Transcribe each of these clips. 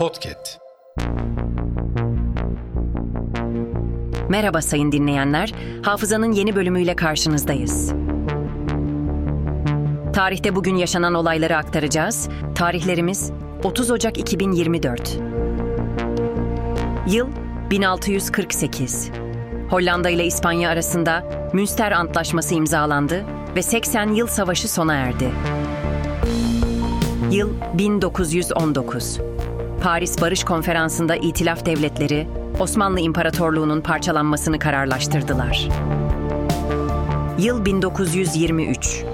Podcast. Merhaba sayın dinleyenler. Hafızanın yeni bölümüyle karşınızdayız. Tarihte bugün yaşanan olayları aktaracağız. Tarihlerimiz 30 Ocak 2024. Yıl 1648. Hollanda ile İspanya arasında Münster Antlaşması imzalandı ve 80 yıl savaşı sona erdi. Yıl 1919. Paris Barış Konferansı'nda İtilaf Devletleri Osmanlı İmparatorluğu'nun parçalanmasını kararlaştırdılar. Yıl 1923.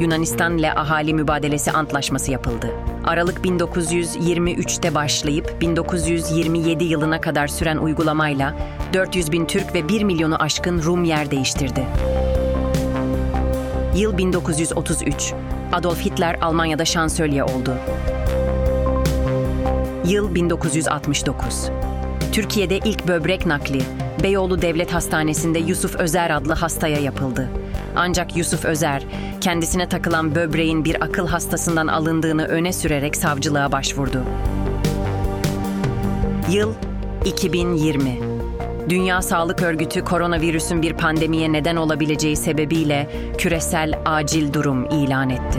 Yunanistan ile ahali mübadelesi antlaşması yapıldı. Aralık 1923'te başlayıp 1927 yılına kadar süren uygulamayla 400 bin Türk ve 1 milyonu aşkın Rum yer değiştirdi. Yıl 1933. Adolf Hitler Almanya'da şansölye oldu. Yıl 1969. Türkiye'de ilk böbrek nakli Beyoğlu Devlet Hastanesi'nde Yusuf Özer adlı hastaya yapıldı. Ancak Yusuf Özer kendisine takılan böbreğin bir akıl hastasından alındığını öne sürerek savcılığa başvurdu. Yıl 2020. Dünya Sağlık Örgütü koronavirüsün bir pandemiye neden olabileceği sebebiyle küresel acil durum ilan etti.